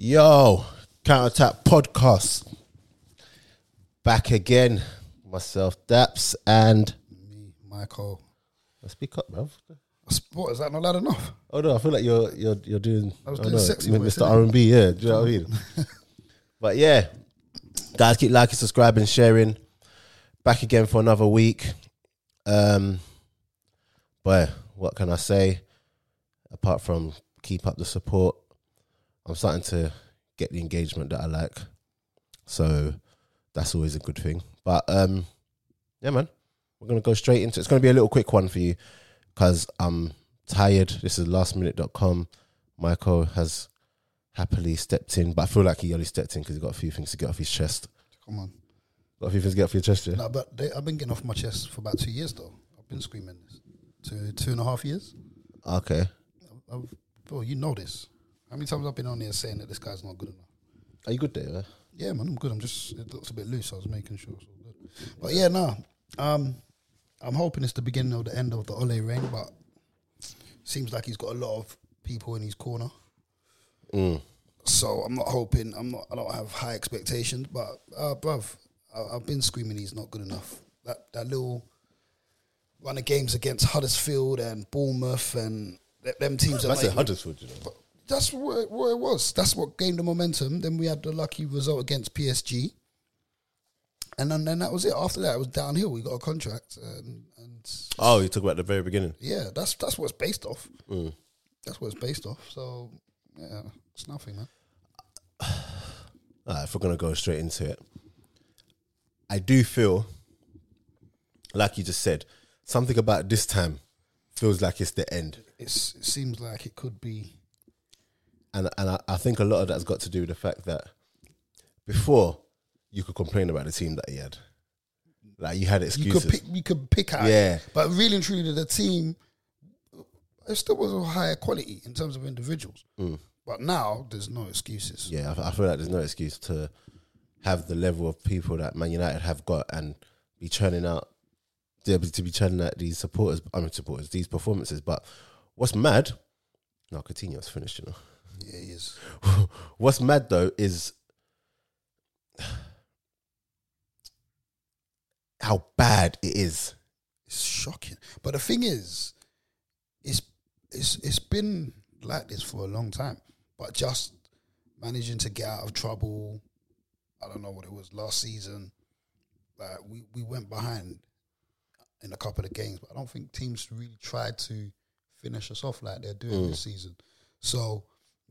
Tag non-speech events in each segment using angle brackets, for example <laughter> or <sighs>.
Yo, Counterattack Podcast. Back again. Myself, Daps, and Me, Michael. speak up, bro. What is that not loud enough? Oh no, I feel like you're you're you're doing. I was oh, doing sexy you Mr. R and B, yeah. Do you know what I mean? <laughs> but yeah, guys, keep liking, subscribing, sharing. Back again for another week. Um, but what can I say? Apart from keep up the support, I'm starting to get the engagement that I like. So that's always a good thing. But um, yeah, man, we're gonna go straight into. It's gonna be a little quick one for you because I'm tired. This is lastminute.com. Michael has happily stepped in, but I feel like he only stepped in because he got a few things to get off his chest. Come on. Got a few things to get off your chest, yeah? No, but they, I've been getting off my chest for about two years though. I've been screaming this. Two two and a half years. Okay. I've, bro, you know this. How many times I've been on here saying that this guy's not good enough? Are you good there? Yeah? Yeah, man, I'm good. I'm just it looks a bit loose. I was making sure it's all good. But yeah, no. Um, I'm hoping it's the beginning of the end of the Ole reign, but seems like he's got a lot of people in his corner. Mm. So I'm not hoping. I'm not. I don't have high expectations, but uh, bruv, I, I've been screaming he's not good enough. That that little run of games against Huddersfield and Bournemouth and them teams. That's make- Huddersfield, you know. That's what it, what it was. That's what gained the momentum. Then we had the lucky result against PSG, and then, then that was it. After that, it was downhill. We got a contract, and, and Oh, you talk about the very beginning. yeah, that's that's what it's based off. Mm. That's what it's based off. So yeah, it's nothing, man. <sighs> Alright, if we're gonna go straight into it, I do feel, like you just said, something about this time feels like it's the end, It's, it seems like it could be. And and I, I think a lot of that's got to do with the fact that before you could complain about the team that he had, like you had You excuses. could pick. You could pick out. Yeah. But really and truly, the team, it still was a higher quality in terms of individuals. Mm. But now there's no excuses. Yeah, I, I feel like there's no excuse to have the level of people that Man United have got and be churning out, to be, to be churning out these supporters, I mean supporters, these performances. But what's mad? No, Coutinho's finished. You know, Yeah, he is. <laughs> what's mad though is <sighs> how bad it is. It's shocking. But the thing is, it's it's it's been like this for a long time. But just managing to get out of trouble, I don't know what it was last season. Like we, we went behind in a couple of games, but I don't think teams really tried to finish us off like they're doing this mm. season. So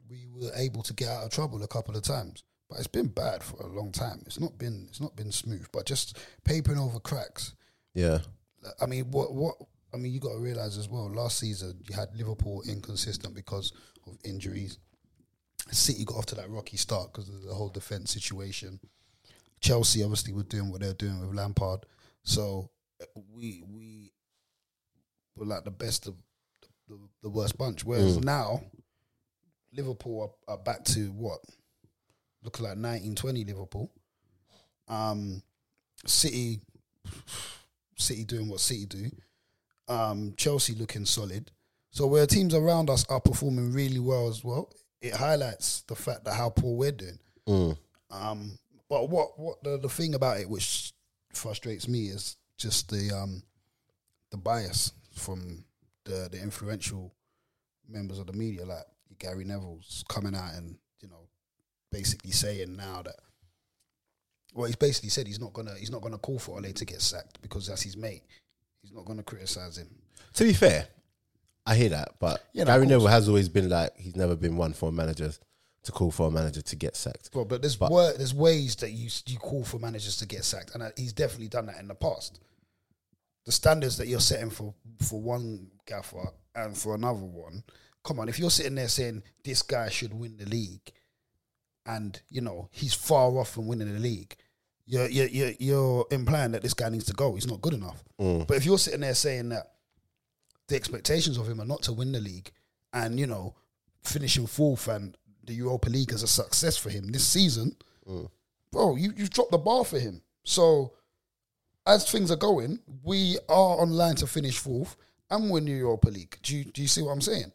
we were able to get out of trouble a couple of times. But it's been bad for a long time. It's not been it's not been smooth, but just papering over cracks. Yeah, I mean, what what I mean, you got to realize as well. Last season, you had Liverpool inconsistent because of injuries. City got off to that rocky start because of the whole defense situation. Chelsea obviously were doing what they're doing with Lampard, so we we were like the best of the, the worst bunch. Whereas mm. now, Liverpool are, are back to what looking like nineteen twenty Liverpool. Um, City City doing what City do. Um, Chelsea looking solid. So where teams around us are performing really well as well, it highlights the fact that how poor we're doing. Mm. Um, but what what the, the thing about it which frustrates me is just the um the bias from the the influential members of the media, like Gary Neville's coming out and you know basically saying now that well he's basically said he's not gonna he's not gonna call for Ole to get sacked because that's his mate. He's not gonna criticize him. To be fair, I hear that, but Yeah, no, Gary Neville has always been like he's never been one for a manager to call for a manager to get sacked. Well, but there's But- wor- there's ways that you you call for managers to get sacked, and uh, he's definitely done that in the past. The standards that you're setting for for one gaffer and for another one, come on. If you're sitting there saying this guy should win the league, and you know he's far off from winning the league, you're you're you're, you're implying that this guy needs to go. He's not good enough. Mm. But if you're sitting there saying that the expectations of him are not to win the league, and you know finishing fourth and the Europa League as a success for him this season, mm. bro, you you've dropped the bar for him. So as things are going, we are on line to finish fourth and win the Europa League. Do you, do you see what I'm saying?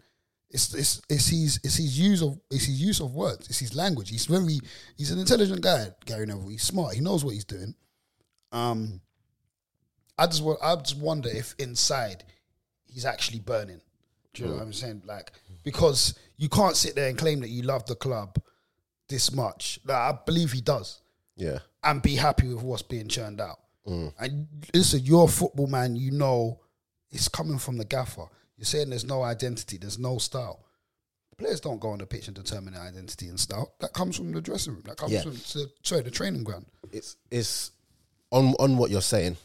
It's it's it's his it's his use of it's his use of words. It's his language. He's very he's an intelligent guy, Gary Neville. He's smart. He knows what he's doing. Um, I just I just wonder if inside he's actually burning. Do you know what I'm saying? Like because you can't sit there and claim that you love the club this much. Like, I believe he does Yeah. and be happy with what's being churned out. And listen, you're a football man, you know it's coming from the gaffer. You're saying there's no identity, there's no style. Players don't go on the pitch and determine their identity and style. That comes from the dressing room. That comes Yeah. from the, sorry, the training ground. it's it's on on what you're saying.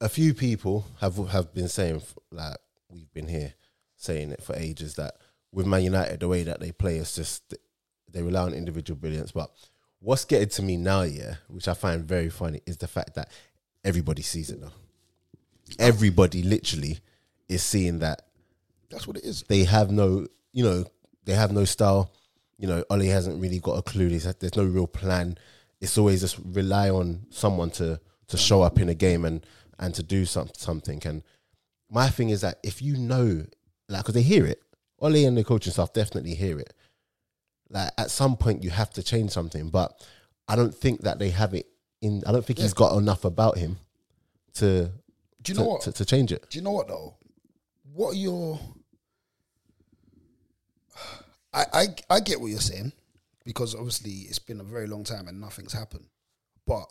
A few people have have been saying like we've been here saying it for ages that with Man United the way that they play is just they rely on individual brilliance. But what's getting to me now, yeah, which I find very funny, is the fact that everybody sees it now. Everybody literally is seeing that That's what it is. they have no, you know, they have no style. You know, Ollie hasn't really got a clue. There's, there's no real plan. It's always just rely on someone to to show up in a game and and to do some, something. And my thing is that if you know, like, because they hear it, Ollie and the coaching staff definitely hear it. Like at some point, you have to change something, but I don't think that they have it in. I don't think he's got enough about him to Do you know to, what? to, to change it. Do you know what though? What are your <sighs> I, I I get what you're saying because obviously it's been a very long time and nothing's happened. But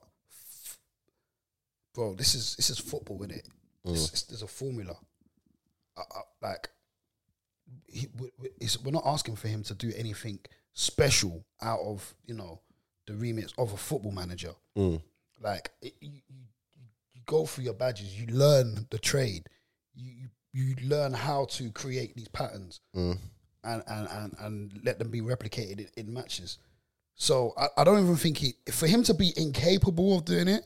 bro, this is this is football, isn't it? It's, it's, there's a formula. I, I, like he, we, we- it's, we're not asking for him to do anything special out of you know the remit of a football manager. Mm. Like it, you, you, you go through your badges, you learn the trade, you you, you learn how to create these patterns Mm. and, and, and, and let them be replicated in, in matches. So I, I don't even think he for him to be incapable of doing it,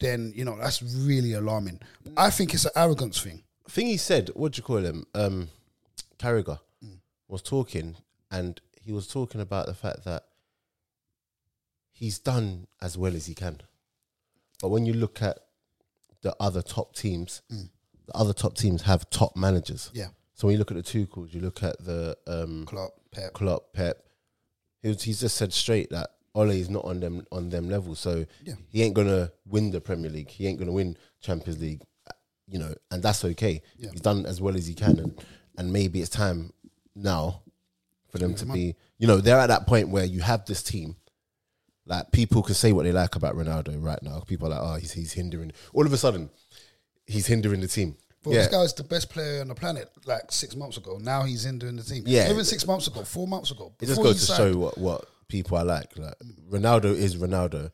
then you know that's really alarming. I think it's an arrogance thing. thing he said, what do you call him? Um, Carragher was talking, and he was talking about the fact that he's done as well as he can. But when you look at the other top teams, the other top teams have top managers. Yeah, So when you look at the Tuchels, you look at the um, Klopp, Pep. Klopp, Pep. He was, he's just said straight that Ole is not on them on them level, so Yeah. he ain't gonna win the Premier League. He ain't gonna win Champions League, you know, and that's okay. Yeah. He's done as well as he can, and and maybe it's time now for them to be, you know, they're at that point where you have this team. Like people can say what they like about Ronaldo right now. People are like, oh, he's he's hindering. All of a sudden, he's hindering the team. But yeah, this guy was the best player on the planet like six months ago. Now he's hindering the team. Yeah. even six months ago, four months ago. It just goes to signed. show what, what people are like. Like Ronaldo is Ronaldo,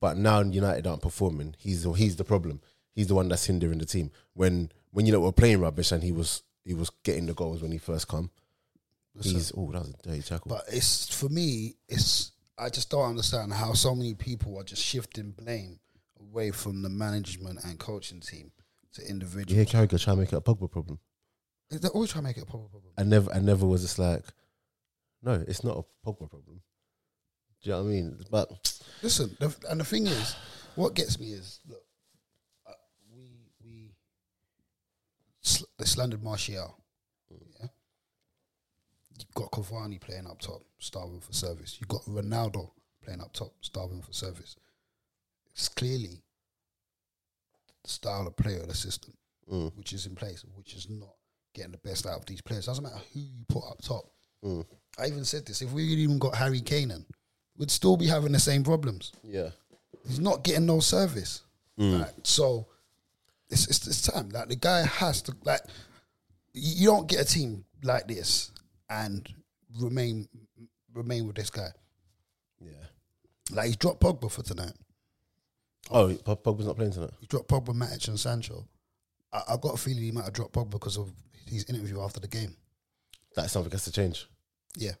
but now United aren't performing. He's he's the problem. He's the one that's hindering the team. When when you know we're playing rubbish and he was he was getting the goals when he first come. He's oh that was a dirty tackle. But it's for me, it's I just don't understand how so many people are just shifting blame away from the management and coaching team to you individuals. hear Carragher try to make it a Pogba problem, They always try to make it a pogba problem. and never and never was just like, no, it's not a Pogba problem. Do you know what I mean? But Listen, the, and the thing is, what gets me is look, uh, we we sl- they slandered Martial. Yeah, you've got Cavani playing up top, starving for service. You've got Ronaldo playing up top, starving for service. It's clearly the style of play of the system, mm, which is in place, which is not getting the best out of these players. Doesn't matter who you put up top. mm, I even said this: if we even got Harry Kane, in, we'd still be having the same problems. yeah, He's not getting no service. Mm. Like, so it's, it's it's time. Like the guy has to like you you don't get a team like this and remain remain with this guy. yeah. Like he's dropped Pogba for tonight. Oh, Pog- Pogba's not playing tonight. He dropped Pogba, Matic, and Sancho. I, I got a feeling he might have dropped Pogba because of his interview after the game. That's something has to change. Yeah,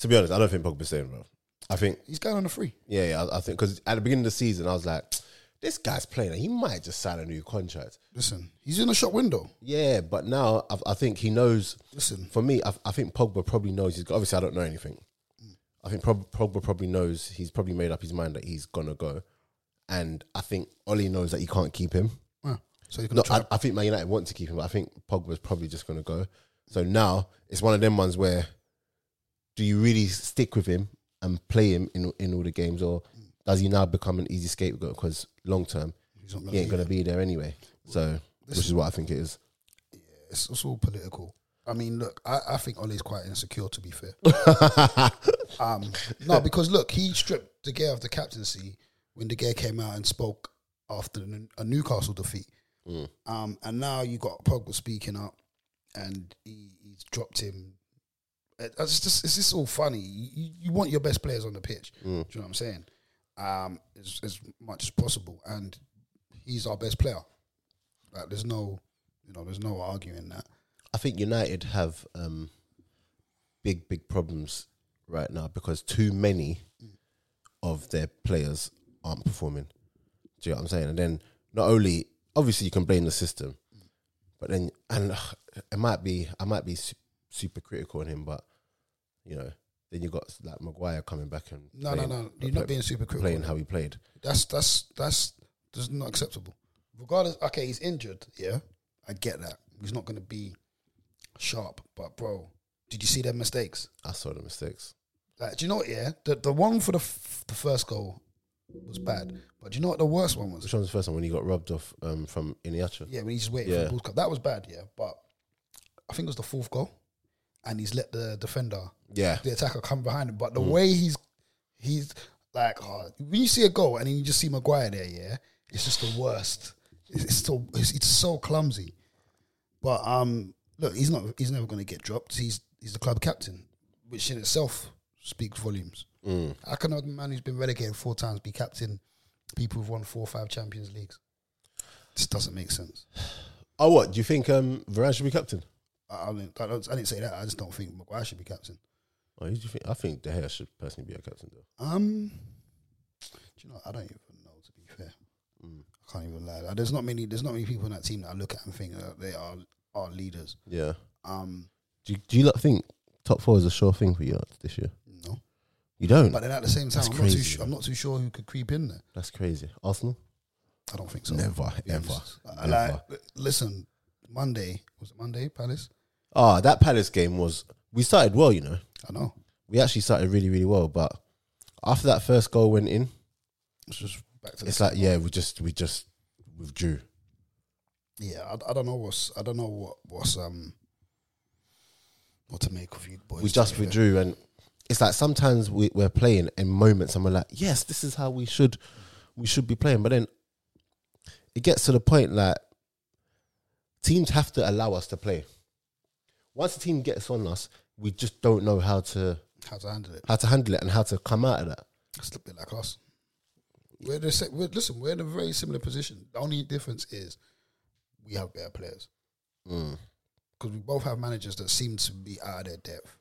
To be honest, I don't think Pogba's staying, bro. I think he's going on a free. Yeah, yeah, I, I think because at the beginning of the season, I was like, this guy's playing. He might just sign a new contract. Listen, he's in the shop window. Yeah, but now I, I think he knows. Listen, For me, I, I think Pogba probably knows. He's obviously I don't know anything. Mm. I think Pog- Pogba probably knows. He's probably made up his mind that he's gonna go, and I think Ollie knows that he can't keep him. yeah. so he's No, gonna try. I, I think Man United want to keep him, but I think Pogba's probably just gonna go. So now it's one of them ones where do you really stick with him and play him in in all the games, or does he now become an easy scapegoat because long term he ain't going to be there anyway? So This which is what I think it is. it's, it's all political. I mean, look, I, I think Ole's quite insecure. To be fair, <laughs> um, no, because look, he stripped De Gea of the captaincy when De Gea came out and spoke after the- a Newcastle defeat. Um, and now you got Pogba speaking up, and he, he's dropped him. It- It's just it's just all funny. You, you want your best players on the pitch. Do you know what I'm saying? Um, as, as much as possible, and he's our best player. Like, there's no, you know, there's no arguing that. I think United have um, big, big problems right now because too many of their players aren't performing. Do you know what I'm saying? And then not only, obviously, you can blame the system, but then, and it might be, I might be su- super critical on him, but you know, then you got like Maguire coming back and No, playing, no, no. You're not being super critical. playing how he played. That's that's that's that's not acceptable. Regardless, okay, he's injured. Yeah, I get that. He's not going to be sharp. But bro, did you see their mistakes? I saw the mistakes. Like, do you know what? Yeah, the the one for the f- the first goal was bad. But do you know what the worst one was? Which was the first one when he got robbed off um, from Iheanacho? Yeah, when he's just waiting for the ball to come. That was bad. Yeah, but I think it was the fourth goal, and he's let the defender Yeah, the attacker come behind him. But the way he's he's like oh, when you see a goal and then you just see Maguire there, yeah, it's just the worst. It's, it's so it's, it's so clumsy. But um, look, he's not he's never going to get dropped. He's he's the club captain, which in itself speaks volumes. How can a man who's been relegated four times be captain? People who've won four or five Champions Leagues. This doesn't make sense. Oh, what do you think? Um, Varane should be captain? I, I, didn't, I, I didn't say that. I just don't think Maguire should be captain. Oh, who do you think? I think De Gea should personally be a captain though. Um, do you know? I don't even know. To be fair, I can't even lie. There's not many. There's not many people in that team that I look at and think they are are leaders. Yeah. Um, Do you, do you think top four is a sure thing for you this year? You don't. But then at the same time, That's I'm not crazy, too. Su- I'm not too sure who could creep in there. That's crazy. Arsenal? I don't think so. Never, ever. Uh, never. Like, listen, Monday was it Monday Palace? Ah, that Palace game was. We started well, you know. I know. We actually started really, really well, but after that first goal went in, It's just back to it's like yeah, we just we just withdrew. yeah. I, I don't know what's. I don't know what what's um. What to make of you boys? we to just be fair. withdrew, and it's like sometimes we, we're playing in moments, and we're like, yes, this is how we should we should be playing, but then it gets to the point like teams have to allow us to play. Once the team gets on us, we just don't know how to How to handle it? how to handle it and how to come out of that. It's a bit like us. We're the we're, listen. We're in a very similar position. The only difference is we have better players Mm. because we both have managers that seem to be out of their depth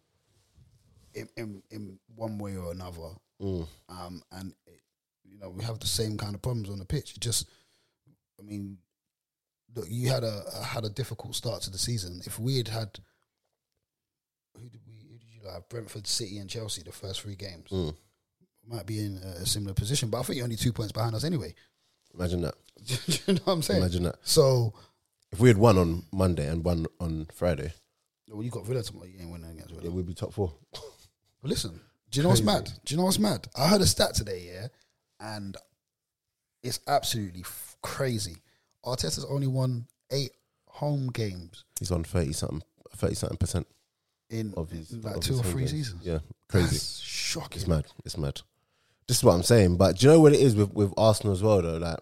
in in, in one way or another. Mm. Um, and it, you know we have the same kind of problems on the pitch. It just, I mean, look, you had a had a difficult start to the season. If we had had, who did we? Who did you have? Brentford, City, and Chelsea the first three games. Mm. Might be in a, a similar position, but I think you're only two points behind us anyway. Imagine that. <laughs> Do you know what I'm saying? Imagine that. So, If we had won on Monday and won on Friday, well, you got Villa tomorrow. You ain't winning against Villa. it would be top four. <laughs> But listen, do you know what's mad? Do you know what's mad? I heard a stat today, yeah, and it's absolutely f- crazy. Arteta's only won eight home games He's on thirty something, thirty something percent in of his like of two his or home three games. seasons. Yeah, crazy. That's shocking. It's mad. It's mad. This is what I'm saying. But do you know what it is with, with Arsenal as well, though? Like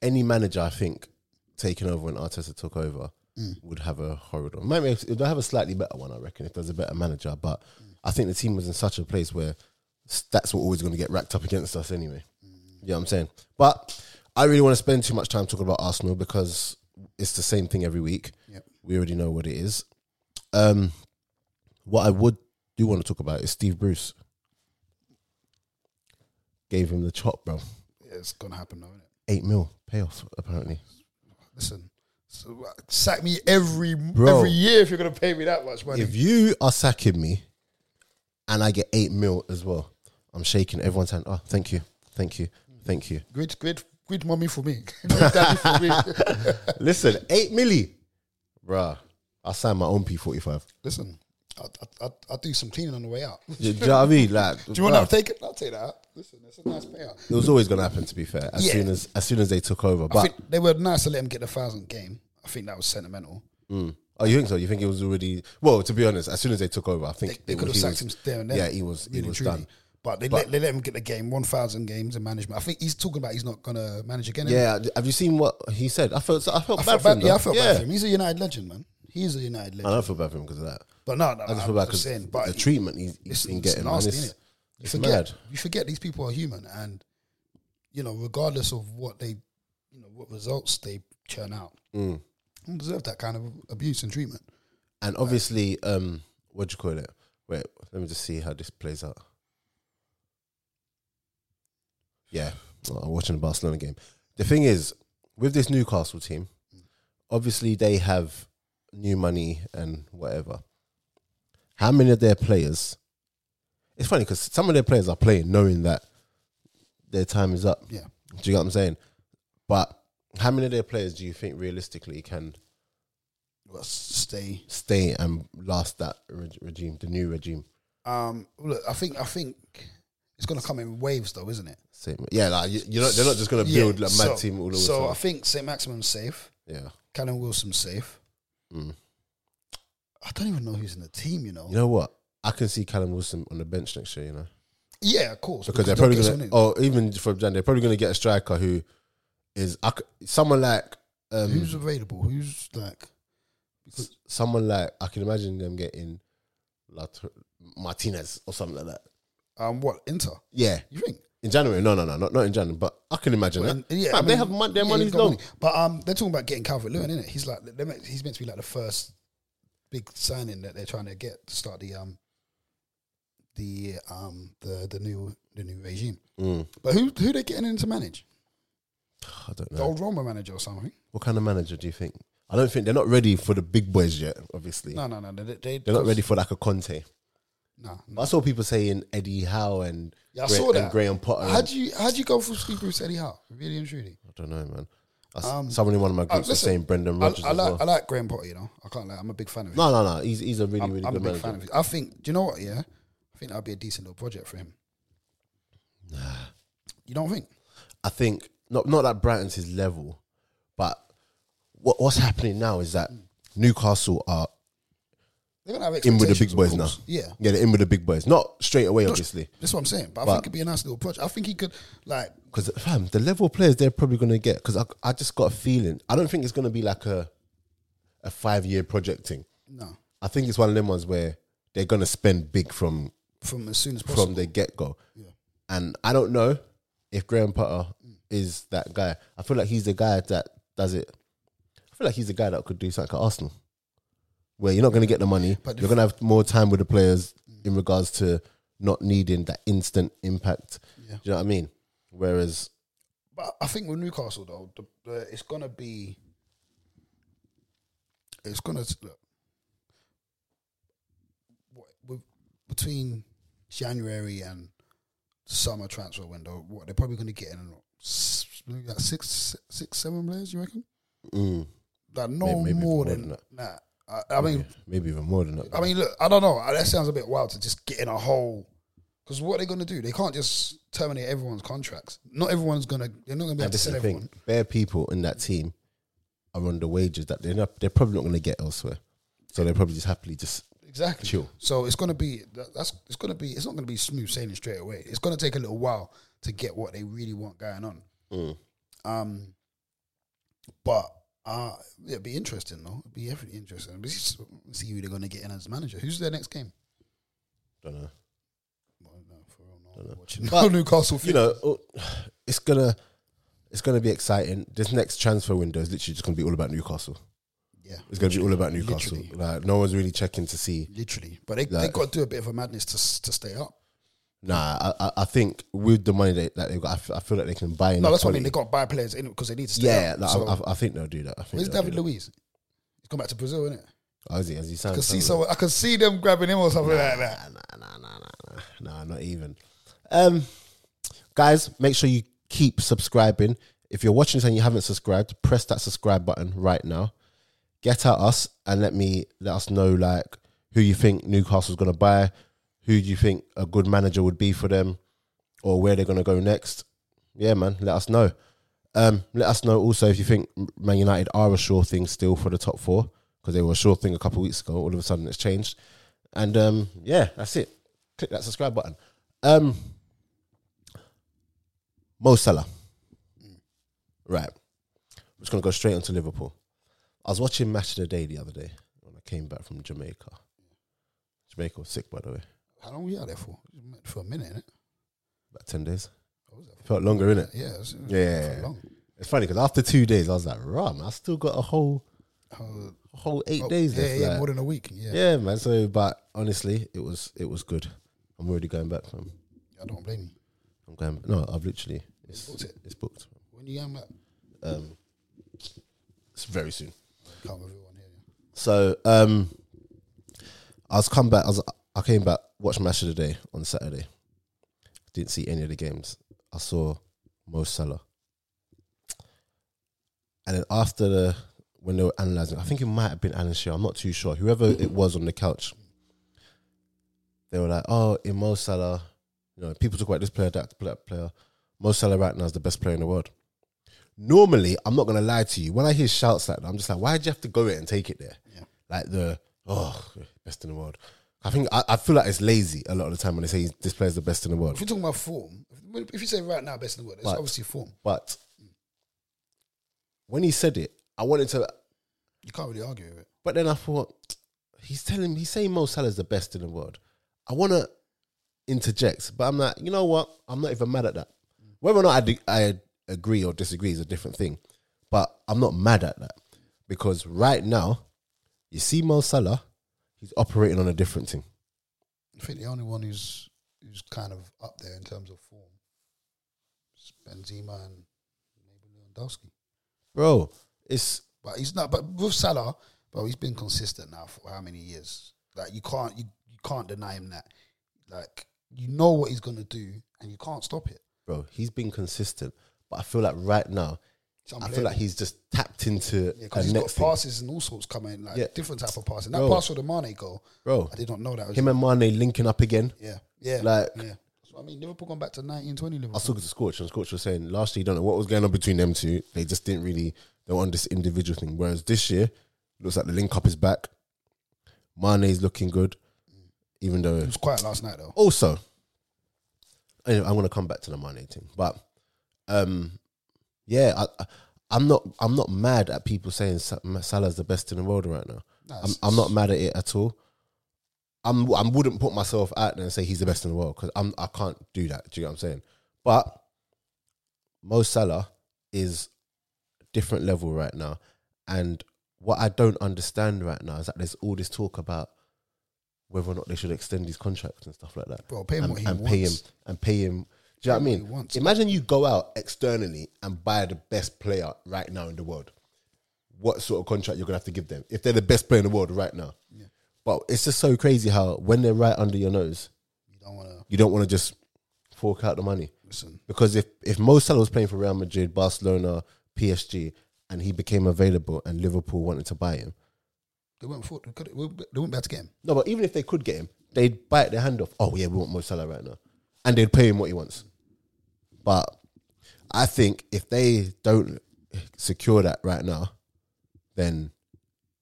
any manager, I think, taking over when Arteta took over mm. would have a horrible. Might make, they'll have a slightly better one, I reckon, if there's a better manager. But mm. I think the team was in such a place where stats were always going to get racked up against us anyway. You know what I'm saying? But I really want to spend too much time talking about Arsenal because it's the same thing every week. Yep. We already know what it is. Um, what I would do want to talk about is Steve Bruce. Gave him the chop, bro. Yeah, it's gonna happen, though, isn't it? Eight mil payoff, apparently. Listen, so, uh, sack me every Bro. every year if you're gonna pay me that much money. If you are sacking me and I get eight mil as well, I'm shaking everyone's hand. Oh, thank you. Thank you. Thank you. Great, great, great mommy for me. <laughs> For me. <laughs> Listen, eight milli. Bruh. I'll sign my own P45. Listen, I I I do some cleaning on the way out. Do you know what I mean? Like, <laughs> Do you want to take it? I'll take that. Listen, it's a nice payout. It was always going to happen. To be fair, as Yeah. soon as as soon as they took over, I but think they were nice to let him get the thousand game. I think that was sentimental. mm. Oh, you think so? You think it was already? Well, to be honest, as soon as they took over, I think they it could have sacked was- him there and then. Yeah, he was he was truly. done. But they, But- let, they let him get the game, 1,000 games in management. I think he's talking about he's not going to manage again. Yeah, have you seen what he said? I felt I felt I bad felt for him. yeah, I felt yeah. bad for him. He's a United legend, man. He's a United legend. I don't feel bad for him because of that. But no, no, I just feel bad because the treatment he's, he's been getting. nasty, it's, innit? You it's forget, mad. you forget these people are human, and you know, regardless of what they, you know, what results they churn out, Mm. Deserve that kind of abuse and treatment. And obviously, um, what do you call it? Wait, let me just see how this plays out. Yeah, I'm watching the Barcelona game. The thing is, with this Newcastle team, obviously they have new money and whatever. How many of their players? It's funny because some of their players are playing knowing that their time is up. Yeah. Do you get what I'm saying? But how many of their players do you think realistically can Well, stay. stay and last that reg- regime, the new regime. Um, look, I think I think it's going to come in waves, though, isn't it? Same, yeah, like you, you're not. They're not just going to build Yeah, like mad so, team all over. So I think St. Maximin's safe. yeah, Callum Wilson's safe. Mm. I don't even know who's in the team. You know. you know what? I can see Callum Wilson on the bench next year. You know, Yeah, of course. because they're probably going to, or even from Jan, they're probably going to get a striker who is I c- someone like um, who's available? Who's like? s- someone like I can imagine them getting like Martinez or something like that. Um, what Inter? Yeah, You think? in January. No, no, no, not not in January. But I can imagine Well, that. yeah, Fam, I they mean, have mon- their yeah, money's he's got long. money. But um, they're talking about getting Calvert Lewin, isn't it? He's like they're meant, he's meant to be like the first big signing that they're trying to get to start the um the um the the new the new regime. Mm. But who who they getting in to manage? I don't know. The old Roma manager or something? What kind of manager do you think? I don't think they're not ready for the big boys yet. Obviously, No, no, no. They, they, they're not ready for like a Conte. No, I saw people saying Eddie Howe and, Yeah, I Gra- saw and that. Graham Potter. and- How'd you how'd you go for Steve Bruce Eddie Howe? Really and truly. I don't know, man. I s- Um, someone in one of my groups was listen, saying Brendan I, Rodgers I as like well. I like Graham Potter. You know, I can't lie. I'm a big fan of him. no, no, no. He's he's a really I'm, really I'm a good big manager. fan of him. I think. Do you know what? Yeah, I think that'd be a decent little project for him. Nah. You don't think? I think not not that Brighton's his level, but what what's happening now is that Newcastle are They're gonna have in with the big boys now. Yeah, Yeah, they're in with the big boys. Not straight away, obviously, that's what I'm saying. But, I But- think it'd be a nice little project. I think he could like. because fam, the level of players they're probably going to get. Because I, I just got a feeling. I don't think it's going to be like a a five year project thing. No, I think it's one of them ones where they're going to spend big from from as soon as possible. from the get go. Yeah. And I don't know if Graham Potter is that guy. I feel like he's the guy that does it. I feel like he's the guy that could do something at Arsenal, where you're not going to get the money, But you're going to have more time with the players in regards to not needing that instant impact. Yeah. Do you know what I mean? Whereas, But I think with Newcastle though, the, the, it's gonna be. It's gonna look. What, between January and summer transfer window, what they're probably gonna get in maybe like six, six, seven players. You reckon? mm, Like no Maybe- maybe more more than than that. I, I mean, maybe even more than that. I mean, look, I don't know. That sounds a bit wild to just get in a whole. Because what are they going to do? They can't just terminate everyone's contracts. Not everyone's going to. They're not going to be able to sell everyone. thing: bare people in that team are on the wages that they're not. They're probably not going to get elsewhere, so they're probably just happily just Exactly. chill. So it's going to be that's it's going to be it's not going to be smooth sailing straight away. It's going to take a little while to get what they really want going on. Mm. Um, but uh, it'd be interesting though. It'd be definitely interesting. But just see who they're going to get in as manager. Who's their next game? Don't know. Well, no, for real, no. Watching But, <laughs> Newcastle. you know, oh, it's gonna it's gonna be exciting. This next transfer window is literally just gonna be all about Newcastle. yeah, It's gonna be all about Newcastle. Literally. Like no one's really checking to see. literally. But they they got to do a bit of a madness to to stay up. Nah, I, I, think with the money that, that they've got, I f- I feel like they can buy. No, that's what I mean. They got to buy players in because they need to stay Yeah, up. like, So, I, I, think they'll do that. I think where's David. Luiz? He's gone back to Brazil, isn't it? Oh, is he? Has he I can see somewhere? so I can see them grabbing him or something like that. Nah, nah, nah, nah, nah, nah, not even. Um, guys, make sure you keep subscribing. If you're watching this and you haven't subscribed, press that subscribe button right now. get at us and let me let us know like who you think Newcastle's going to buy, who do you think a good manager would be for them, or where they're going to go next. Yeah, man, let us know. Um, let us know also if you think Man United are a sure thing still for the top four because they were a sure thing a couple of weeks ago. All of a sudden, it's changed. And um, yeah, that's it. Click that subscribe button. Um, Mo Salah. Right. I'm just gonna go straight onto Liverpool. I was watching Match of the Day the other day when I came back from Jamaica. Jamaica was sick, by the way. How long were you out there for? For a minute, innit? About ten days. What was that? Felt longer, innit? Yeah, it was- it was Yeah. long. It's funny because after two days, I was like, "Right, man, I still got a whole, Uh, a whole eight oh, days Yeah, yeah, like- more than a week. Yeah, yeah, man. So, but honestly, it was it was good. I'm already going back. Fam. I don't blame you. I'm going. No, I've literally it's booked it? it's booked. When you going back? Um, it's very soon. Can't everyone here. So, um, I was come back. I was I came back, watched match of the day on Saturday. Didn't see any of the games. I saw Mo Salah, and then after the when they were analyzing, I think it might have been Alan Shearer. I'm not too sure. Whoever it was on the couch, they were like, "Oh, in Mo Salah, you know, people talk about this player, that player. Mo Salah right now is the best player in the world." Normally, I'm not gonna lie to you. When I hear shouts like that, I'm just like, "Why'd you have to go it and take it there?" Yeah. Like the oh, best in the world. I think I, I feel like it's lazy a lot of the time when they say this player's the best in the world. If you're talking about form, if, you say right now best in the world, it's But- obviously form. But when he said it, I wanted to, You can't really argue with it. but then I thought he's telling he's saying Mo Salah's the best in the world. I want to interject, but I'm like, you know what? I'm not even mad at that. Whether or not I I agree or disagree is a different thing, but I'm not mad at that because right now, you see Mo Salah, he's operating on a different thing. I think the only one who's who's kind of up there in terms of form is Benzema and maybe Lewandowski. Bro, it's But he's not. But with Salah, bro, he's been consistent now for how many years? Like you can't you, you can't deny him that. Like you know what he's gonna do, and you can't stop it. bro, he's been consistent, but I feel like right now, I feel like he's just tapped into Yeah, a because he's got next thing. passes and all sorts coming, like Yeah. different type of passing. That Bro. pass for the Mane goal, Bro, I did not know that. Was him and Mane linking up again. yeah, yeah, Like- yeah. So I mean, Liverpool gone back to 1920 I Liverpool. was talking to Scorch, and Scorch was saying last year, you don't know what was going on between them two. They just didn't really, they were on this individual thing. Whereas this year, looks like the link up is back. Mane's looking good, even though It was quiet last night though. also, anyway, I'm going to come back to the Mane thing, but um, yeah, I, I'm not, I'm not mad at people saying Sa- Salah's the best in the world right now. I'm, I'm not mad at it at all. I'm, I wouldn't put myself out there and say he's the best in the world because I'm, I can't do that. Do you know what I'm saying? But Mo Salah is different level right now, and what I don't understand right now is that there's all this talk about whether or not they should extend his contract and stuff like that, Bro, pay him and, what he and wants. pay him and pay him. Do you know what I Pay him what mean? wants. Imagine you go out externally and buy the best player right now in the world. What sort of contract you're gonna have to give them if they're the best player in the world right now? Yeah. But it's just so crazy how when they're right under your nose, You don't want to you don't want to just fork out the money listen. because if if Mo Salah was playing for Real Madrid, Barcelona, PSG, and he became available and Liverpool wanted to buy him, They went for they, they wouldn't be able to get him. no, but even if they could get him, they'd bite their hand off. Oh yeah, we want Mo Salah right now, and they'd pay him what he wants. But I think if they don't secure that right now, then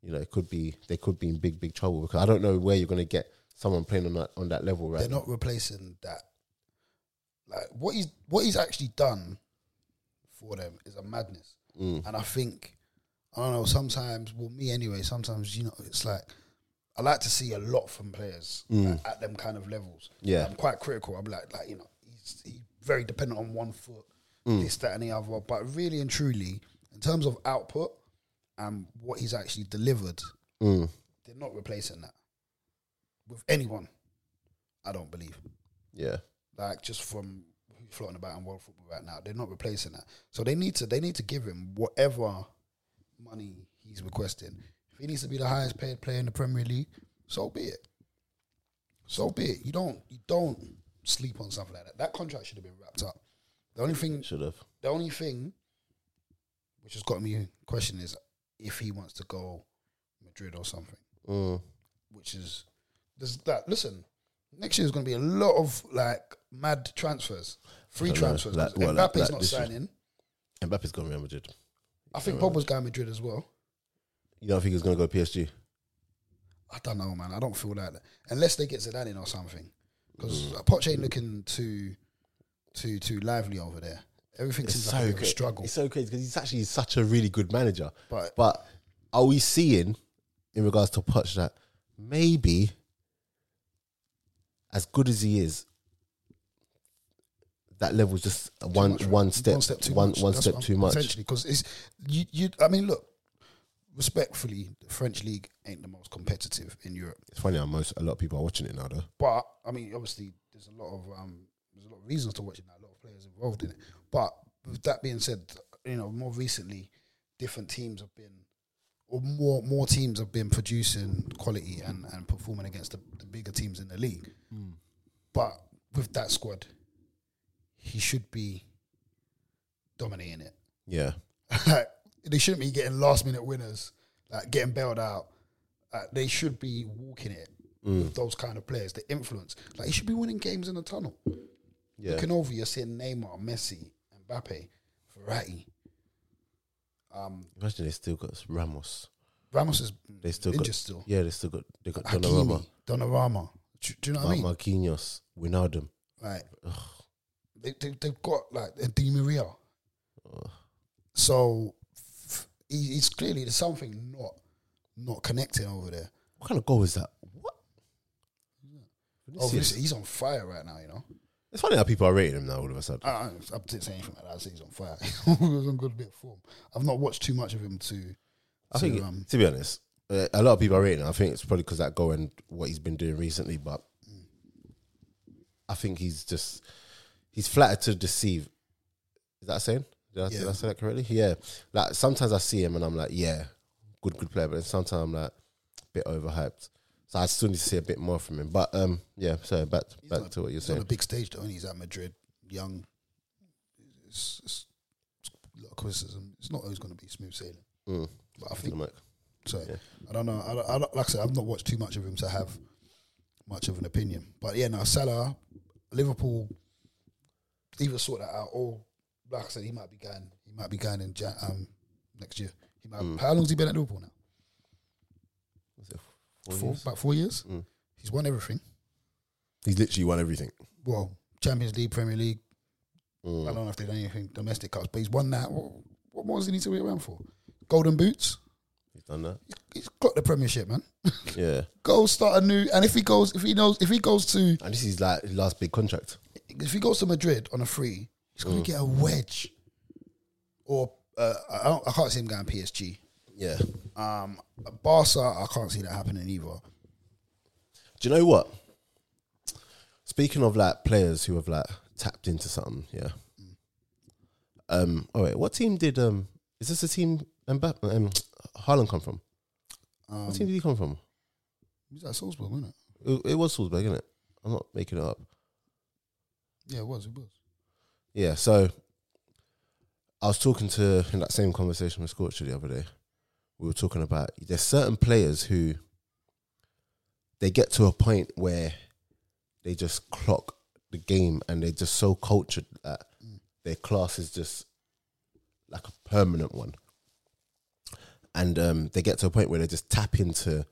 you know it could be they could be in big big trouble because I don't know where you're going to get someone playing on that on that level right They're now. not replacing that. Like what he's what he's actually done for them is a madness. Mm. And I think I don't know. Sometimes, well, me anyway. Sometimes you know, it's like I like to see a lot from players at, at them kind of levels. Mm. Yeah. I'm quite critical. I'm like, like you know, he's, he's very dependent on one foot, Mm. this, that, and the other. But really and truly, in terms of output and what he's actually delivered, Mm. they're not replacing that with anyone. I don't believe. Yeah, Like just from floating about in world football right now, they're not replacing that. So they need to they need to give him whatever money he's requesting. If he needs to be the highest paid player in the Premier League, so be it. So be it. You don't you don't sleep on something like that. That contract should have been wrapped up. The only thing should have. the only thing which has got me questioning is if he wants to go Madrid or something, Mm. which is there's that. Listen, next year is going to be a lot of like mad transfers, free know, transfers. like- well, Mbappe's like not signing. Mbappe's gone Real Madrid. I think. Pogba's going Madrid as well. You don't think he's gonna go PSG? I don't know, man. I don't feel like that unless they get Zidane in or something. Because Mm. Poch ain't looking too, too, too lively over there. Everything It's seems so like a bit of a cra- struggle. It's so crazy because he's actually such a really good manager. But But are we seeing, in regards to Poch, that maybe, as good as he is, that level's just one much, one step one step too one much. one That's step too much. Essentially, because it's you. You. I mean, look. Respectfully, the French league ain't the most competitive in Europe. It's funny how most a lot of people are watching it now, though. But I mean, obviously, there's a lot of um, there's a lot of reasons to watching that. A lot of players involved in it. But with that being said, you know, more recently, different teams have been, or more more teams have been producing quality and, and performing against the, the bigger teams in the league. But with that squad, he should be dominating it. Yeah, <laughs> <laughs> like they shouldn't be getting last minute winners, like getting bailed out. They should be walking it Mm. with those kind of players. The influence, like he should be winning games in the tunnel. yeah. Looking over, you're seeing Neymar, Messi, Mbappe, Verratti. Um, Imagine they still got Ramos. Ramos is They still got still. yeah. They still got they got Donnarumma, Hakimi, Donnarumma. Do, do you know what I mean? Marquinhos, Wijnaldum. Like they, they they've got like a Di Maria. So f- he, he's clearly there's something not not connecting over there. What kind of goal is that? What? Oh, he's on fire right now. You know, It's funny how people are rating him now all of a sudden. I, I, I didn't say anything like that. I said he's on fire. he was on good bit of form. I've not watched too much of him to. I to, think, um, to be honest, uh, a lot of people are rating. him. I think it's probably because that goal and what he's been doing recently. But I think he's just he's flattered to deceive. Is that a saying? Did I, did I say that correctly? Yeah. Like sometimes I see him and I'm like, yeah, good, good player. But then sometimes I'm like, a bit overhyped. So I still need to see a bit more from him. But um, yeah. So back back to what you're he's on saying. a big stage though, and he's at Madrid, young. It's, it's, it's a lot of criticism. It's not always going to be smooth sailing, Mm. but I think Like, So Yeah. I don't know. I, don't- I don't, like I said, I've not watched too much of him to have much of an opinion. But yeah, now Salah, Liverpool, either sort that out or, like I said, he might be going. He might be going in Jan, um, next year. He might. Mm. How long's he been at Liverpool now? was it four Four, years? about four years. Mm. He's won everything. He's literally won everything. Well, Champions League, Premier League. Mm. I don't know if they've done anything domestic cups, but he's won that. What, what more does he need to be around for? Golden boots. He's done that. He's got the Premiership, man. <laughs> Yeah. Go start a new. And if he goes, if he knows, if he goes to And this is like his last big contract. if he goes to Madrid on a free, he's going to get a wedge. Or uh, I, don't, I can't see him going PSG. Yeah. Um, Barca, I can't see that happening either. Do you know what? Speaking of like players who have like tapped into something, yeah. Um. Oh wait, what team did um? Is this the team Mbappe, um Haaland come from? Um, What team did he come from? was that Salzburg, wasn't it? It, it was Salzburg, isn't it? I'm not making it up. Yeah, it was. It was. Yeah. So I was talking to in that same conversation with Scorcher the other day. We were talking about there's certain players who they get to a point where they just clock the game and they're just so cultured that their class is just like a permanent one. And um, they get to a point where they just tap into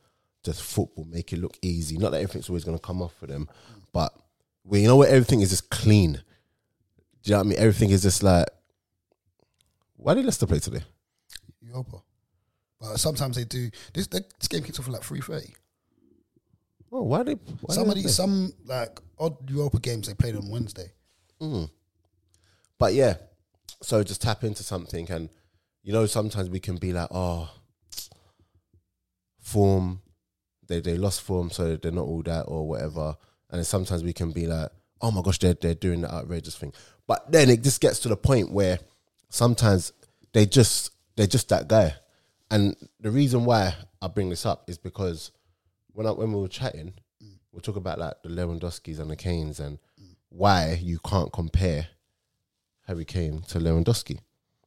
just football, make it look easy. Not that everything's always going to come off for them, but well, you know what? Everything is just clean. Do you know what I mean? Everything is just like. Why did Leicester play today? Europa. But sometimes they do. This, this game kicks off at like three thirty. Oh, why they? Why Some did of they some like odd Europa games they played on Wednesday. Mm. But yeah, so just tap into something, and you know, sometimes we can be like, oh, form, they they lost form, so they're not all that or whatever. And sometimes we can be like, oh my gosh, they're they're doing that outrageous thing. But then it just gets to the point where sometimes they just they're just that guy. And the reason why I bring this up is because when I, when we were chatting, we are talking about like the Lewandowskis and the Kanes and why you can't compare Harry Kane to Lewandowski.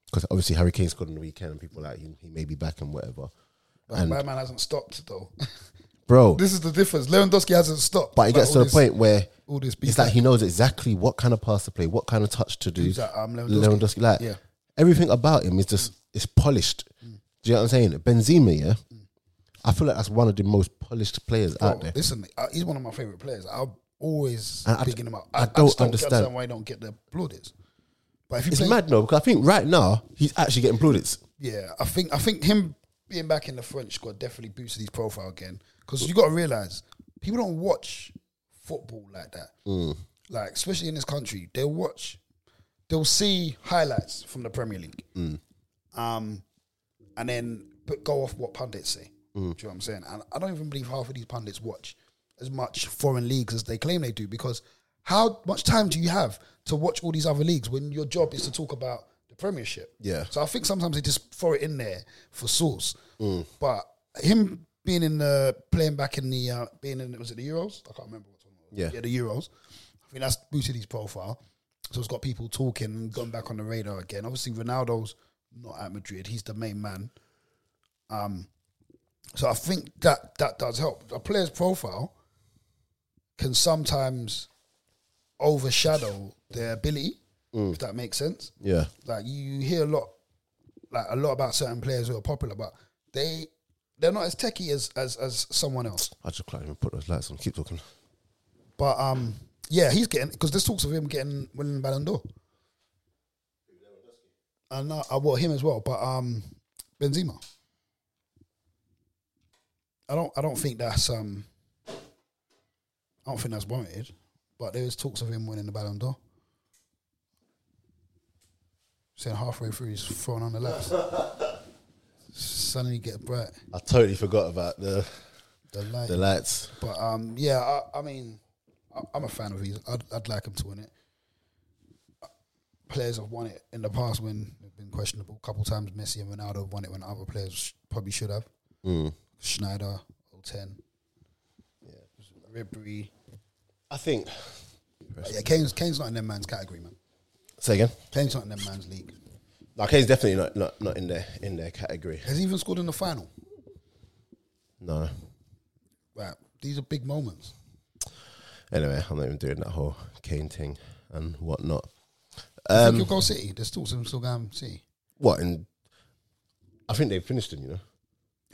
Because obviously Harry Kane scored on the weekend and people are like he, he may be back and whatever. But And- my man hasn't stopped though. <laughs> bro. this is the difference. Lewandowski hasn't stopped. But it gets to the point where all this it's like he knows exactly what kind of pass to play, what kind of touch to do. That? Um, Lewandowski. Lewandowski, like Yeah. everything about him is just mm. it's polished. Mm. Do you know what I'm saying? Benzema, yeah. Mm. I feel like that's one of the most polished players out there. listen, he's one of my favorite players. I'm always I picking him up. I I, I, don't just don't understand. understand why he don't get the plaudits. But if It's mad though because I think right now he's actually getting plaudits. yeah, I think I think him being back in the French squad definitely boosted his profile again. Because you got to realize people don't watch football like that. Mm. Like especially in this country, they'll watch, they'll see highlights from the Premier League, Mm. um, and then but go off what pundits say. Mm. Do you know what I'm saying? And I don't even believe half of these pundits watch as much foreign leagues as they claim they do because how much time do you have to watch all these other leagues when your job is to talk about the Premiership? Yeah. So I think sometimes they just throw it in there for source. But him being in the playing back in the uh, being in was it the Euros? I can't remember what was. Yeah. yeah, the Euros. I think that's boosted his profile. So it's got people talking and going back on the radar again. Obviously, Ronaldo's not at Madrid; he's the main man. Um, so I think that that does help. A player's profile can sometimes overshadow their ability, if that makes sense. Yeah. Like you hear a lot, like a lot about certain players who are popular, but they they're not as techie as as as someone else. I just can't even put those lights on. Keep talking. But um, yeah, he's getting because there's talks of him getting winning Ballon d'Or. And uh, I well, him as well, but um, Benzema. I don't. I don't think that's um. I don't think that's warranted, but there is talks of him winning the Ballon d'Or. Saying halfway through, he's throwing on the laps. <laughs> Suddenly get bright. I totally forgot about the The light. the lights. But um, yeah, I, I mean, I, I'm a fan of his. I'd, I'd like him to win it. Players have won it in the past when they've been questionable. A couple times, Messi and Ronaldo have won it when other players sh- probably should have. Mm. Sneijder, 010. Yeah, Ribery. I think. Yeah, Kane's Kane's not in them man's category, man. Say again. Kane's not in them man's league. Kane's definitely not, not not in their in their category. Has he even scored in the final? No. Right, these are big moments. Anyway, I'm not even doing that whole Kane thing and whatnot. I think Um, he'll go City. There's of him still going City. what? And I think they've finished him. You know,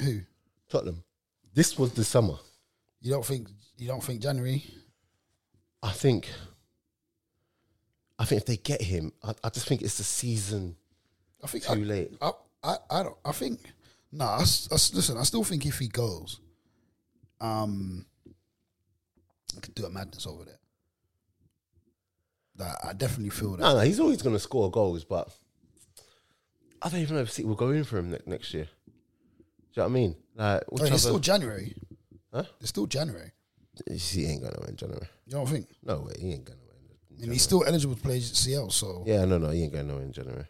Who? Tottenham. This was the summer. You don't think? You don't think January? I think. I think if they get him, I, I just think it's the season I think too I, late. I, I, I don't. I think. Nah. I, I listen. I still think if he goes, um, I could do a madness over there. Like, I definitely feel that. No, no, he's always going to score goals, but I don't even know if City will go in for him ne- next year. Do you know what I mean? Like, I mean, it's still January. Huh? It's still January. he ain't going to win January. You don't think? No way, he ain't going to win. Mean, he's still eligible to play CL. So Yeah, no, no, he ain't going to win January.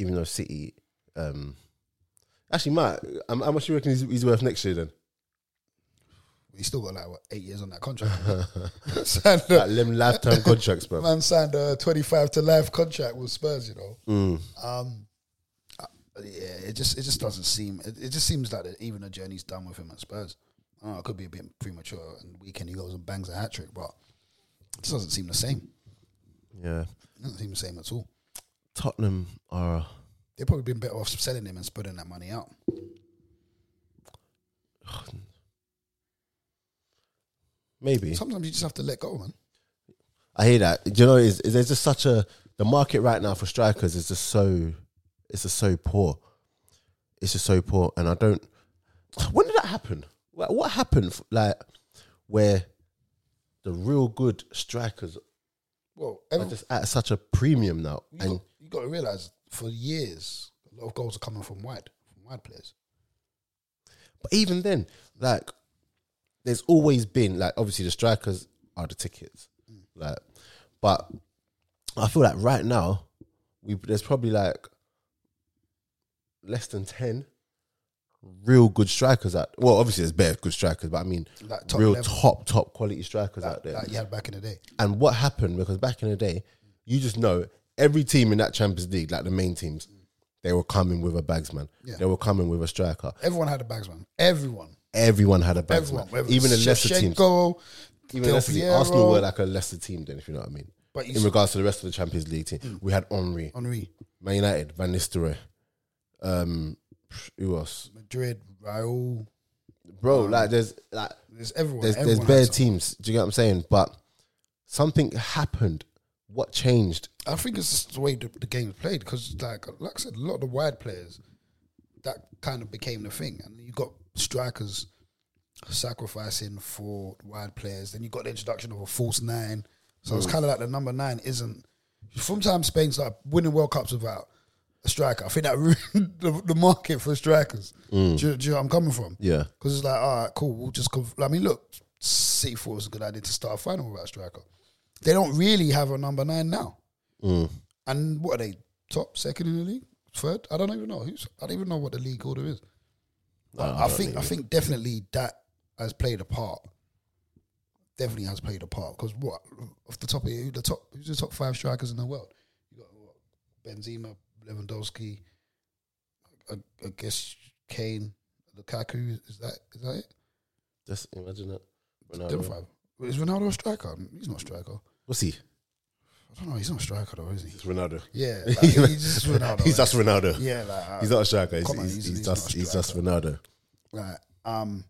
Even though City, um, actually, Matt, how much do you reckon he's, he's worth next year then? he's still got like what eight years on that contract. <laughs> <laughs> signed a, Like them lifetime <laughs> contracts, bro. man signed a twenty-five to life contract with Spurs. You know. Mm. Um, uh, yeah, it just it just doesn't seem. It, it just seems like even the journey's done with him at Spurs. I it could be a bit premature. And weekend he goes and bangs a hat trick, but it just doesn't seem the same. Yeah, It doesn't seem the same at all. Tottenham are. They've probably been better off selling him and spreading that money out. <sighs> Maybe Sometimes you just have to let go, man. I hear that. Do you know, is, there's just such a the market right now for strikers is just so it's just so poor. It's just so poor, and I don't. <sighs> When did that happen? What, what happened? Like where the real good strikers Well, are every, just at such a premium now, you, and got, you got to realize for years a lot of goals are coming from wide, from wide players. but even then, like there's always been like obviously the strikers are the tickets, mm. like, but I feel like right now we there's probably like less than ten real good strikers out. Well, obviously there's better good strikers, but I mean Like top real level. top top quality strikers out there. Like you had back in the day. And what happened because back in the day, you just know every team in that Champions League, like the main teams, they were coming with a bagsman. Yeah. They were coming with a striker. Everyone had a bagsman. Everyone. Everyone had a bagsman. Everyone. Even the lesser teams. Even Del lesser. Piero. Arsenal were like a lesser team then, if you know what I mean. But In regards to the rest of the Champions League team, we had Henry, Henry, Man United, Van Nistelrooy. Um, who else? Madrid, Raul. Bro, like there's like There's everyone. there's everyone there's bare teams. Do you get what I'm saying? But something happened. What changed? I think it's just the way the, the game's played because, like, like I said, a lot of the wide players that kind of became the thing, and you got strikers sacrificing for wide players. Then you got the introduction of a false nine, so it's mm. kind of like the number nine isn't. From time Spain started winning World Cups without a striker, I think that <laughs> ruined the, the market for strikers. Do, mm. you, do you know where I'm coming from? Yeah. Because it's like, all right, cool. We'll just. Conf- I mean, look, City thought it was a good idea to start a final without a striker. They don't really have a number nine now. Mm. And what are they? Top, second in the league, third? I don't even know. Who's? I don't even know what the league order is. But I, think I think definitely that has played a part. Definitely has played a part because what off the top of you, the top who's the top five strikers in the world? You got what, Benzema, Lewandowski, I, I guess Kane, Lukaku. Is that is that it? Just imagine that. Ronaldo. five. Is Ronaldo a striker? He's not a striker. What's he? I don't know. He's not a striker though, is he? It's <laughs> Ronaldo. Yeah, like, he's just Ronaldo. He's just Ronaldo. yeah, like He's not a striker. He's, on, he's, he's- he's just he's just. Ronaldo. Right. Um,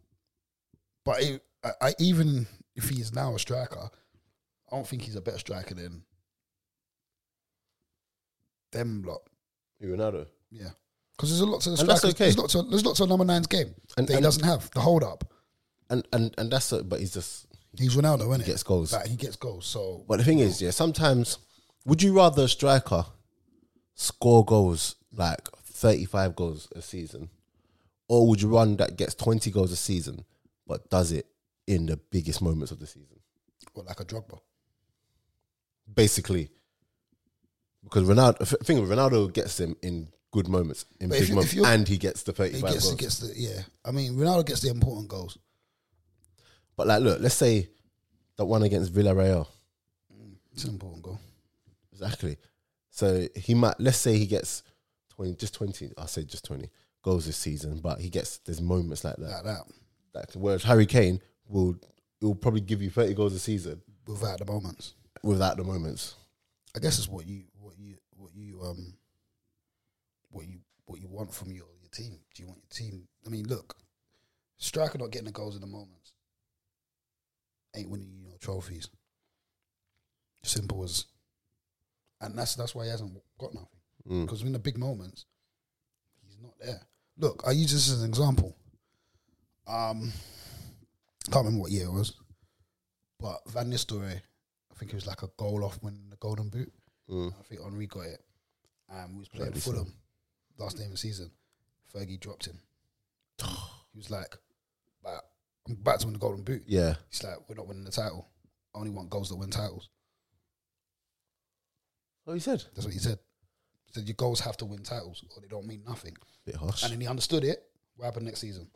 but it, I, I, even if he is now a striker, I don't think he's a better striker than them lot. Ronaldo. Yeah, because there's a lot to the strikers. okay. There's lots of there's lots of number nine's game And- that he and- doesn't have the hold up. And and and that's it. But he's just He's Ronaldo, isn't he gets goals. Like, he gets goals. So But the thing is, yeah, sometimes would you rather a striker score goals like thirty five goals a season, or would you run that gets twenty goals a season but does it in the biggest moments of the season? or like a Drogba. Basically, because Ronaldo, thing Ronaldo gets them in good moments, in But big you- moments, if and he gets the thirty He gets goals. he gets the yeah. I mean, Ronaldo gets the important goals. But like, look, let's say that one against Villarreal. It's an important goal. Exactly. So he might let's say he gets twenty, just twenty. I say just twenty goals this season, but he gets there's moments like that. Like that. Like whereas Harry Kane will will probably give you thirty goals a season Without the moments. without the moments. I guess it's what you what you what you um what you what you want from your your team. Do you want your team? I mean, look, striker not getting the goals in the moments ain't winning you no trophies. Simple as, and that's that's why he hasn't got nothing Mm. because in the big moments, he's not there. Look, I use this as an example. Um, can't remember what year it was, but Van Nistelrooy, I think it was like a goal off winning the Golden Boot. Mm. I think Henry got it. Um, we was playing. Fulham last game of the season. Fergie dropped him. <sighs> he was like, like, to win the Golden Boot. Yeah. He's like, we're not winning the title. I only want goals that win titles. Oh, he said That's what he said. He said, your goals have to win titles or they don't mean nothing. bit harsh. And then he understood it. What happened next season?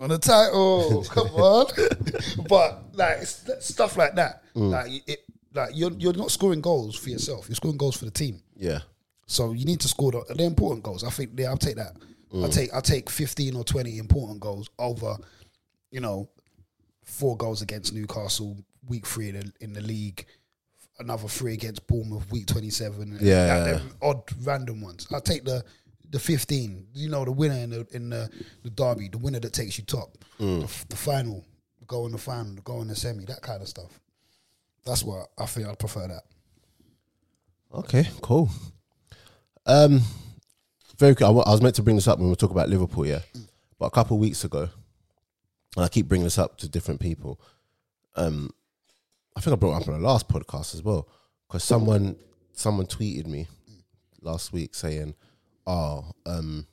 On the title, <laughs> come on. <laughs> but like stuff like that, mm. like it, like you're you're not scoring goals for yourself. You're scoring goals for the team. yeah. So you need to score the, the important goals. I think yeah, I'll take that. I'll mm. take I'll take fifteen or twenty important goals over, you know, four goals against Newcastle week three in the, in the league, another three against Bournemouth week twenty seven. Yeah. like them odd random ones. I'll take the the fifteen. You know, the winner in the in the, the derby, the winner that takes you top, the, the final, goal in the final, goal in the semi, that kind of stuff. That's what I think. I'd prefer that. Okay. Cool. Um, very cool. I I was meant to bring this up when we talk about Liverpool, yeah, but a couple of weeks ago, and I keep bringing this up to different people. Um, I think I brought it up on the last podcast as well because someone someone tweeted me last week saying, "Oh, um,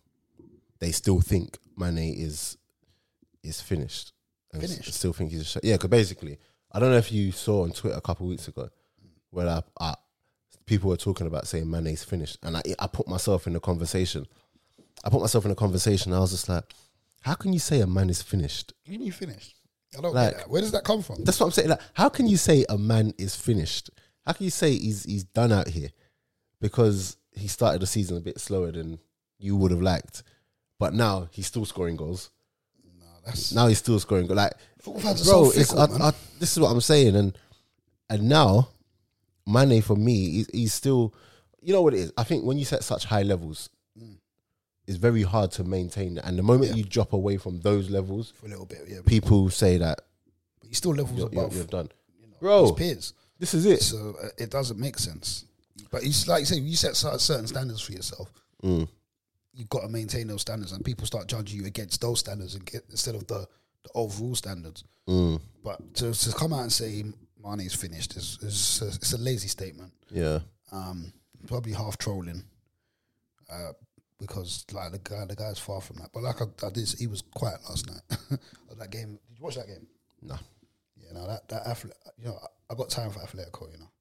they still think Mane is is finished, and s- Finished? still think he's a sh- yeah." Because basically, I don't know if you saw on Twitter a couple of weeks ago where I, I, people were talking about saying Mane's finished, and I I put myself in the conversation. I put myself in the conversation. I was just like, "How can you say a man is finished?" You mean finished? I don't Like- get that. Where does that come from? That's what I'm saying. Like, how can you say a man is finished? How can you say he's he's done out here? Because he started the season a bit slower than you would have liked, but now he's still scoring goals. Nah, that's Now he's still scoring goals. Like, football fans are bro, so fickle, I, man. I, this is what I'm saying, and and now Mane for me, he's, he's still. You know what it is? I think when you set such high levels, it's very hard to maintain. And the moment. Yeah. you drop away from those levels, for a little bit, yeah. people say that But he still levels you're, you're, above you're done, his bro. peers. This is it. So uh, it doesn't make sense. But it's like you say, you set certain standards for yourself. Mm. You've got to maintain those standards, and people start judging you against those standards and get, instead of the, the overall standards. Mm. But to, to come out and say Mane's finished is, is a, it's a lazy statement. Yeah, Um, probably half trolling, uh, because like the guy, the guy's far from that. But like I, I did, he was quiet last night. <laughs> that game, did you watch that game? no, Yeah, no, that that athlete, you know, I, I got time for Atletico. You know,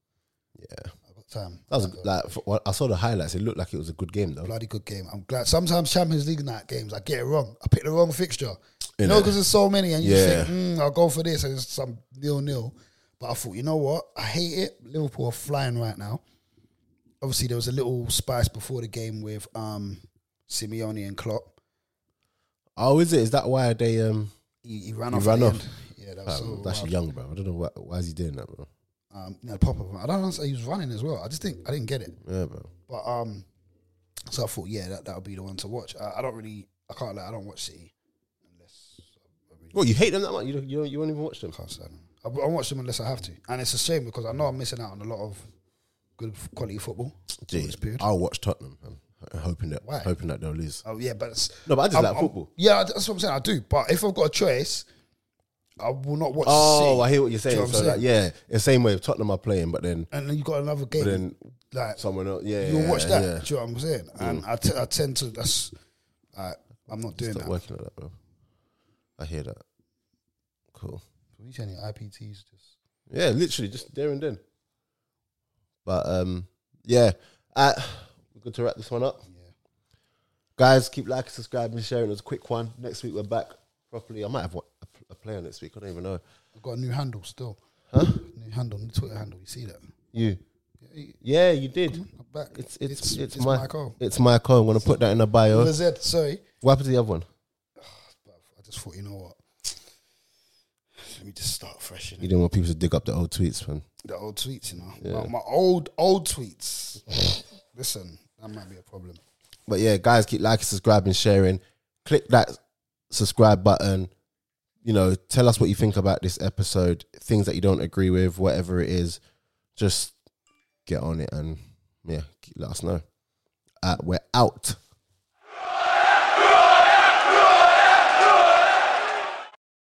yeah. I got time. That was Like, like for, what- I saw the highlights. It looked like it was a good game though. bloody good game. I'm glad. Sometimes Champions League night games, I get it wrong. I pick the wrong fixture. You know, because there's so many, and you Yeah. think, mm, I'll go for this, and it's some nil nil. But I thought, you know what? I hate it. Liverpool are flying right now. Obviously, there was a little spice before the game with um, Simeone and Klopp. Oh, is it? Is that why they um? He, he ran He off. ran off. end. Yeah, that was Fam, so that's wild. young, bro. I don't know why. Why is he doing that, bro? Um, know, pop up. I don't understand. He was running as well. I just think I didn't get it. Yeah, bro. But um, so I thought, yeah, that that would be the one to watch. I, I don't really, I can't. Like, I don't watch City unless I really What you hate them that much? You don't, you don't, you won't even watch them. I can't stand them. I, I watch them unless I have to, and it's a shame because I know I'm missing out on a lot of good quality football. Period. I'll watch Tottenham, man, hoping that Why? hoping that they'll lose. Oh yeah, but it's, No, but I just I'm- like I'm- football. Yeah, that's what I'm saying. I do, but if I've got a choice, I will not watch. Oh, City. I hear what you're Do you saying. know what I'm so, like, saying? yeah, the same way Tottenham are playing, but then, And then you got another game. but then like someone else, yeah, you'll yeah, watch that. Yeah. Do you know what I'm saying? And I, t- I tend to. That's. Uh, I'm not doing Stop that. working like that, bro. I hear that. Cool. So you saying your IPTs just. Yeah, literally just there and then. But um, yeah, uh, we're good to wrap this one up. Yeah. Guys, keep liking, subscribing, sharing. It's a quick one. Next week we're back properly. I might have one- a, a player next week. I don't even know. I've got a new handle still. Huh? New handle, new Twitter handle. You see that? You? Yeah, you- did. I'm back. It's it's it's, it's my Michael. it's Michael. I'm gonna put that in the bio. With a Z, sorry. What happened to the other one? <sighs> I just thought, you know what? Let me just start fresh. You In didn't want people to dig up the old tweets, man. the old tweets, you know, Yeah. my, my old old tweets. <laughs> Listen, that might be a problem. But yeah, guys, keep liking, subscribing, sharing. Click that subscribe button. You know, tell us what you think about this episode, things that you don't agree with, whatever it is. Just get on it and yeah, let us know. Uh, we're out.